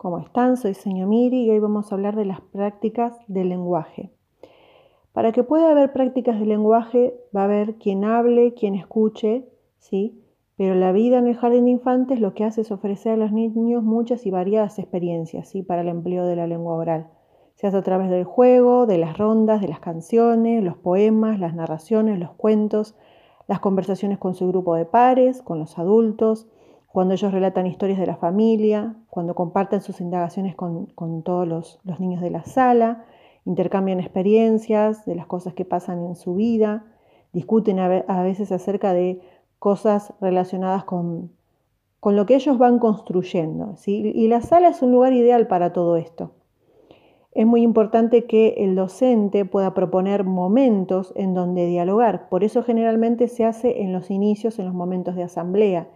¿Cómo están? Soy señor Miri y hoy vamos a hablar de las prácticas del lenguaje. Para que pueda haber prácticas de lenguaje va a haber quien hable, quien escuche, ¿sí? Pero la vida en el jardín de infantes lo que hace es ofrecer a los niños muchas y variadas experiencias, ¿sí? Para el empleo de la lengua oral. Se hace a través del juego, de las rondas, de las canciones, los poemas, las narraciones, los cuentos, las conversaciones con su grupo de pares, con los adultos, cuando ellos relatan historias de la familia, cuando comparten sus indagaciones con, todos los, niños de la sala, intercambian experiencias de las cosas que pasan en su vida, discuten a, veces acerca de cosas relacionadas con, con lo que ellos van construyendo. Y la sala es un lugar ideal para todo esto. Es muy importante que el docente pueda proponer momentos en donde dialogar. Por eso generalmente se hace en los inicios, en los momentos de asamblea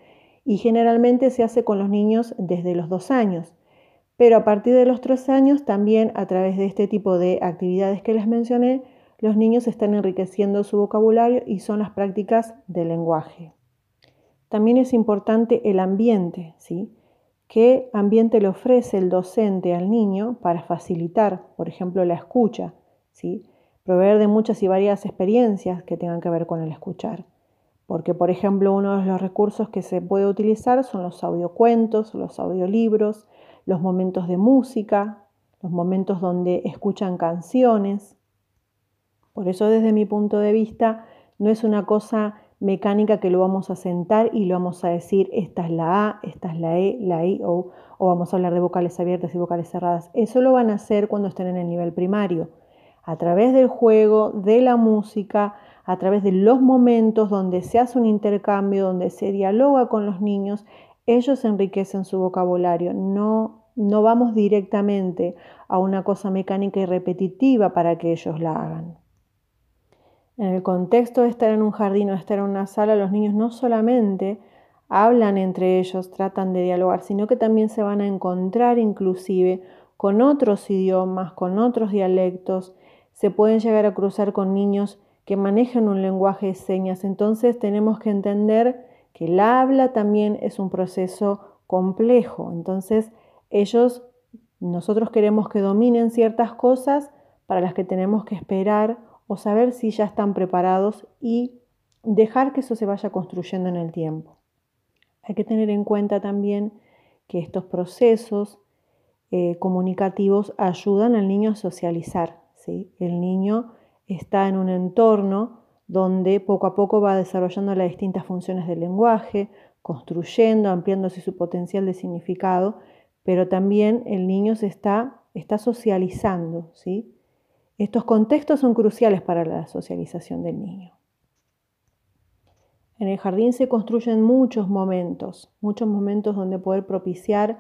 y generalmente se hace con los niños desde los dos años. Pero a partir de los tres años, también a través de este tipo de actividades que les mencioné, los niños están enriqueciendo su vocabulario y son las prácticas del lenguaje. También es importante el ambiente, ¿sí? ¿Qué ambiente le ofrece el docente al niño para facilitar, por ejemplo, la escucha? ¿sí? Proveer de muchas y varias experiencias que tengan que ver con el escuchar. Porque, por ejemplo, uno de los recursos que se puede utilizar son los audiocuentos, los audiolibros, los momentos de música, los momentos donde escuchan canciones. Por eso, desde mi punto de vista, no es una cosa mecánica que lo vamos a sentar y lo vamos a decir, esta es la A, esta es la E, la I, o, o vamos a hablar de vocales abiertas y vocales cerradas. Eso lo van a hacer cuando estén en el nivel primario, a través del juego, de la música, a través de los momentos donde se hace un intercambio, donde se dialoga con los niños, ellos enriquecen su vocabulario. No, no vamos directamente a una cosa mecánica y repetitiva para que ellos la hagan. En el contexto de estar en un jardín o estar en una sala, los niños no solamente hablan entre ellos, tratan de dialogar, sino que también se van a encontrar inclusive con otros idiomas, con otros dialectos, se pueden llegar a cruzar con niños que manejan un lenguaje de señas. Entonces tenemos que entender que el habla también es un proceso complejo. Entonces ellos, nosotros queremos que dominen ciertas cosas para las que tenemos que esperar o saber si ya están preparados y dejar que eso se vaya construyendo en el tiempo. Hay que tener en cuenta también que estos procesos eh, comunicativos ayudan al niño a socializar. ¿sí? El niño está en un entorno donde poco a poco va desarrollando las distintas funciones del lenguaje, construyendo, ampliándose su potencial de significado, pero también el niño se está, está socializando. ¿sí? Estos contextos son cruciales para la socialización del niño. En el jardín se construyen muchos momentos, muchos momentos donde poder propiciar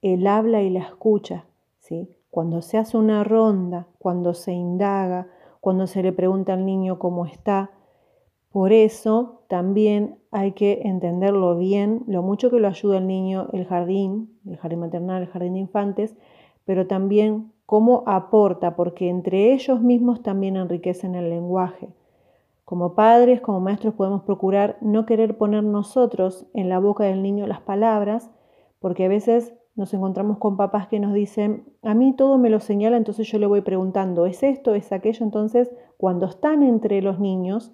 el habla y la escucha. ¿sí? Cuando se hace una ronda, cuando se indaga, cuando se le pregunta al niño cómo está. Por eso también hay que entenderlo bien, lo mucho que lo ayuda el niño el jardín, el jardín maternal, el jardín de infantes, pero también cómo aporta, porque entre ellos mismos también enriquecen el lenguaje. Como padres, como maestros podemos procurar no querer poner nosotros en la boca del niño las palabras, porque a veces nos encontramos con papás que nos dicen, a mí todo me lo señala, entonces yo le voy preguntando, ¿es esto, es aquello? Entonces, cuando están entre los niños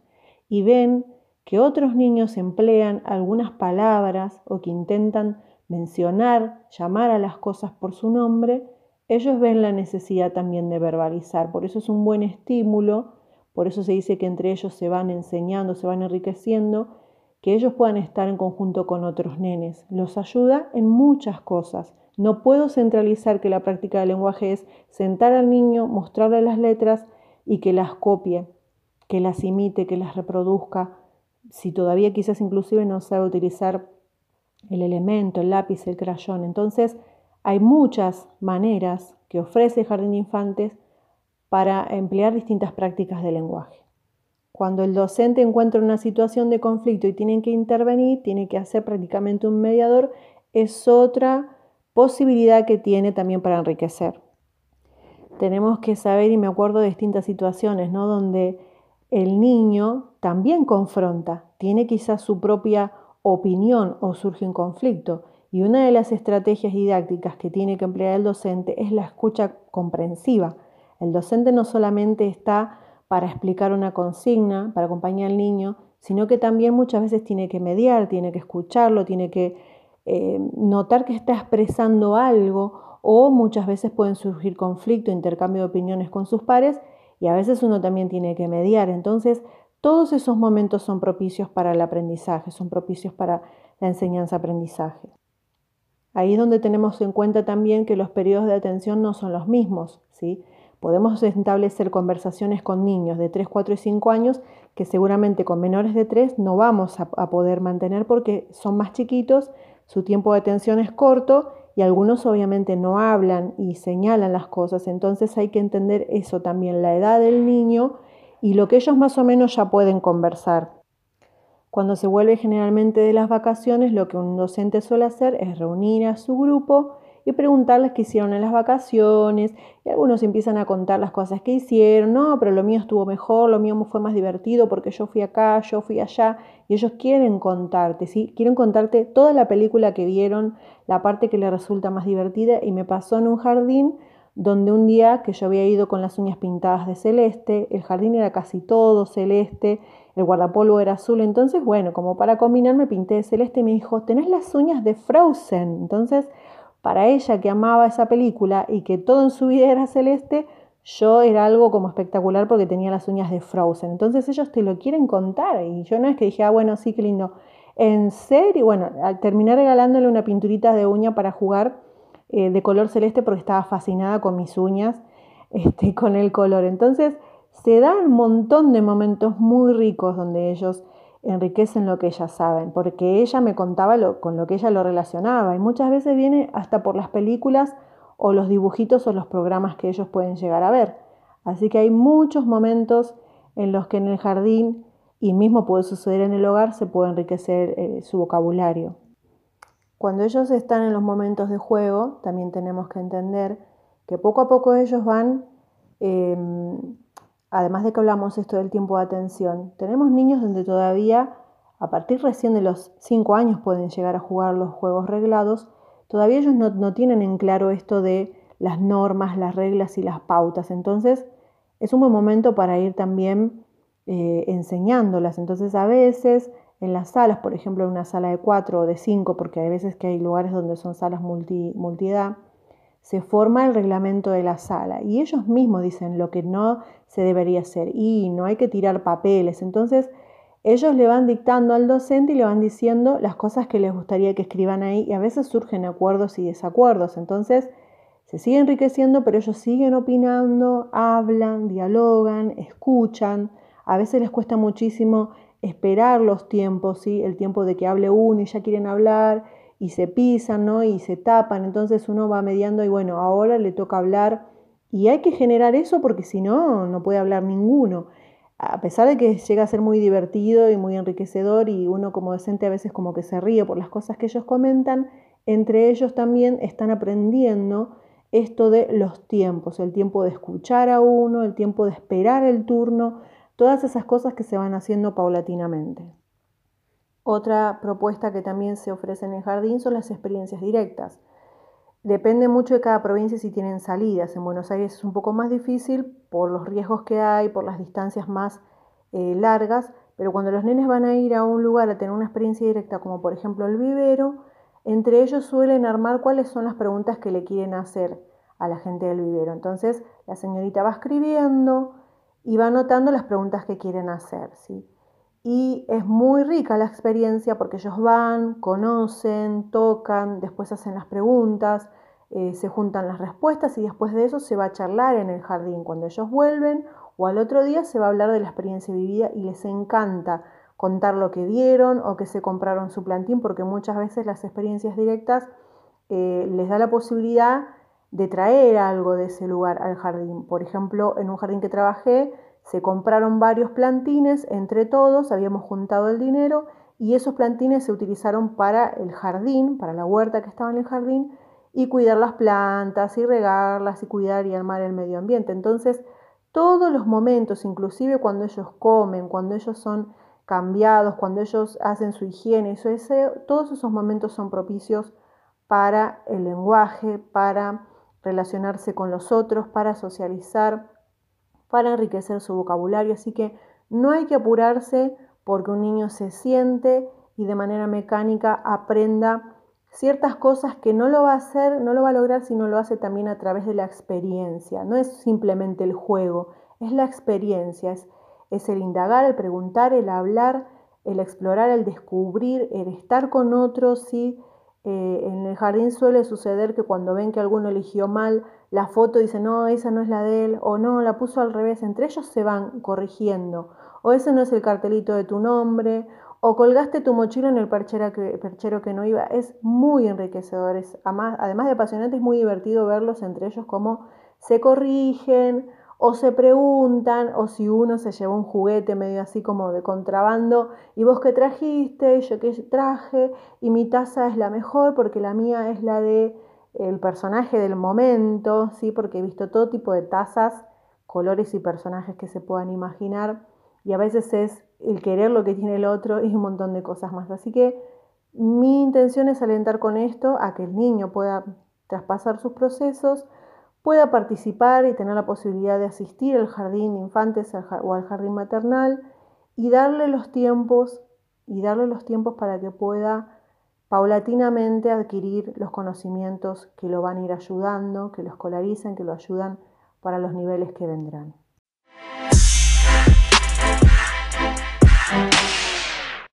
y ven que otros niños emplean algunas palabras o que intentan mencionar, llamar a las cosas por su nombre, ellos ven la necesidad también de verbalizar. Por eso es un buen estímulo, por eso se dice que entre ellos se van enseñando, se van enriqueciendo que ellos puedan estar en conjunto con otros nenes. Los ayuda en muchas cosas. No puedo centralizar que la práctica del lenguaje es sentar al niño, mostrarle las letras y que las copie, que las imite, que las reproduzca. Si todavía quizás inclusive no sabe utilizar el elemento, el lápiz, el crayón. Entonces, hay muchas maneras que ofrece Jardín de Infantes para emplear distintas prácticas de lenguaje. Cuando el docente encuentra una situación de conflicto y tiene que intervenir, tiene que hacer prácticamente un mediador, es otra posibilidad que tiene también para enriquecer. Tenemos que saber, y me acuerdo de distintas situaciones, ¿no? Donde el niño también confronta, tiene quizás su propia opinión o surge un conflicto. Y una de las estrategias didácticas que tiene que emplear el docente es la escucha comprensiva. El docente no solamente está para explicar una consigna, para acompañar al niño, sino que también muchas veces tiene que mediar, tiene que escucharlo, tiene que eh, notar que está expresando algo o muchas veces pueden surgir conflictos, intercambio de opiniones con sus pares y a veces uno también tiene que mediar. Entonces, todos esos momentos son propicios para el aprendizaje, son propicios para la enseñanza-aprendizaje. Ahí es donde tenemos en cuenta también que los periodos de atención no son los mismos, ¿sí? Podemos establecer conversaciones con niños de 3, 4 y 5 años que seguramente con menores de 3 no vamos a, a poder mantener porque son más chiquitos, su tiempo de atención es corto y algunos obviamente no hablan y señalan las cosas. Entonces hay que entender eso también, la edad del niño y lo que ellos más o menos ya pueden conversar. Cuando se vuelve generalmente de las vacaciones, lo que un docente suele hacer es reunir a su grupo y preguntarles qué hicieron en las vacaciones. Y algunos empiezan a contar las cosas que hicieron. No, pero lo mío estuvo mejor, lo mío fue más divertido porque yo fui acá, yo fui allá. Y ellos quieren contarte, ¿sí? Quieren contarte toda la película que vieron, la parte que les resulta más divertida. Y me pasó en un jardín donde un día que yo había ido con las uñas pintadas de celeste, el jardín era casi todo celeste, el guardapolvo era azul, entonces bueno, como para combinar me pinté de celeste y me dijo, tenés las uñas de Frozen, entonces para ella que amaba esa película y que todo en su vida era celeste, yo era algo como espectacular porque tenía las uñas de Frozen. Entonces ellos te lo quieren contar y yo no es que dije, ah, bueno, sí, qué lindo. En serio, bueno, al terminar regalándole una pinturita de uña para jugar eh, de color celeste porque estaba fascinada con mis uñas, este, con el color. Entonces se dan un montón de momentos muy ricos donde ellos enriquecen lo que ellas saben, porque ella me contaba con lo que ella lo relacionaba y muchas veces viene hasta por las películas o los dibujitos o los programas que ellos pueden llegar a ver. Así que hay muchos momentos en los que en el jardín y mismo puede suceder en el hogar se puede enriquecer eh, su vocabulario. Cuando ellos están en los momentos de juego, también tenemos que entender que poco a poco ellos van em, además de que hablamos esto del tiempo de atención, tenemos niños donde todavía, a partir recién de los 5 años, pueden llegar a jugar los juegos reglados, todavía ellos no, tienen en claro esto de las normas, las reglas y las pautas. Entonces, es un buen momento para ir también eh, enseñándolas. Entonces, a veces en las salas, por ejemplo, en una sala de 4 o de 5, porque hay veces que hay lugares donde son salas multi, se forma el reglamento de la sala y ellos mismos dicen lo que no se debería hacer y no hay que tirar papeles. Entonces ellos le van dictando al docente y le van diciendo las cosas que les gustaría que escriban ahí y a veces surgen acuerdos y desacuerdos. Entonces se sigue enriqueciendo, pero ellos siguen opinando, hablan, dialogan, escuchan. A veces les cuesta muchísimo esperar los tiempos, ¿sí? el tiempo de que hable uno y ya quieren hablar y se pisan, ¿no? Y se tapan, entonces uno va mediando y bueno, ahora le toca hablar y hay que generar eso porque si no, no puede hablar ninguno. A pesar de que llega a ser muy divertido y muy enriquecedor y uno como docente a veces como que se ríe por las cosas que ellos comentan, entre ellos también están aprendiendo esto de los tiempos, el tiempo de escuchar a uno, el tiempo de esperar el turno, todas esas cosas que se van haciendo paulatinamente. Otra propuesta que también se ofrece en el jardín son las experiencias directas. Depende mucho de cada provincia si tienen salidas. En Buenos Aires es un poco más difícil por los riesgos que hay, por las distancias más eh, largas, pero cuando los nenes van a ir a un lugar a tener una experiencia directa, como por ejemplo el vivero, entre ellos suelen armar cuáles son las preguntas que le quieren hacer a la gente del vivero. Entonces la señorita va escribiendo y va anotando las preguntas que quieren hacer. ¿sí? Y es muy rica la experiencia porque ellos van, conocen, tocan, después hacen las preguntas, eh, se juntan las respuestas y después de eso se va a charlar en el jardín. Cuando ellos vuelven o al otro día se va a hablar de la experiencia vivida y les encanta contar lo que vieron o que se compraron su plantín porque muchas veces las experiencias directas eh, les da la posibilidad de traer algo de ese lugar al jardín. Por ejemplo, en un jardín que trabajé, se compraron varios plantines entre todos, habíamos juntado el dinero y esos plantines se utilizaron para el jardín, para la huerta que estaba en el jardín y cuidar las plantas y regarlas y cuidar y armar el medio ambiente. Entonces, todos los momentos, inclusive cuando ellos comen, cuando ellos son cambiados, cuando ellos hacen su higiene, eso, todos esos momentos son propicios para el lenguaje, para relacionarse con los otros, para socializar, para enriquecer su vocabulario. Así que no hay que apurarse porque un niño se siente y de manera mecánica aprenda ciertas cosas que no lo va a hacer, no lo va a lograr si no lo hace también a través de la experiencia. No es simplemente el juego, es la experiencia, es, el indagar, el preguntar, el hablar, el explorar, el descubrir, el estar con otros, ¿sí? Eh, en el jardín suele suceder que cuando ven que alguno eligió mal la foto, dicen, no, esa no es la de él, o no, la puso al revés. Entre ellos se van corrigiendo. O ese no es el cartelito de tu nombre, o colgaste tu mochila en el perchero que, no iba. Es muy enriquecedor. además de apasionante, es muy divertido verlos entre ellos cómo se corrigen o se preguntan, o si uno se llevó un juguete medio así como de contrabando, y vos qué trajiste, y yo qué traje, y mi taza es la mejor porque la mía es la de el personaje del momento, ¿sí? porque he visto todo tipo de tazas, colores y personajes que se puedan imaginar, y a veces es el querer lo que tiene el otro y un montón de cosas más. Así que mi intención es alentar con esto a que el niño pueda traspasar sus procesos, pueda participar y tener la posibilidad de asistir al jardín de infantes o al jardín maternal y darle los tiempos y darle los tiempos para que pueda paulatinamente adquirir los conocimientos que lo van a ir ayudando, que lo escolarizan, que lo ayudan para los niveles que vendrán.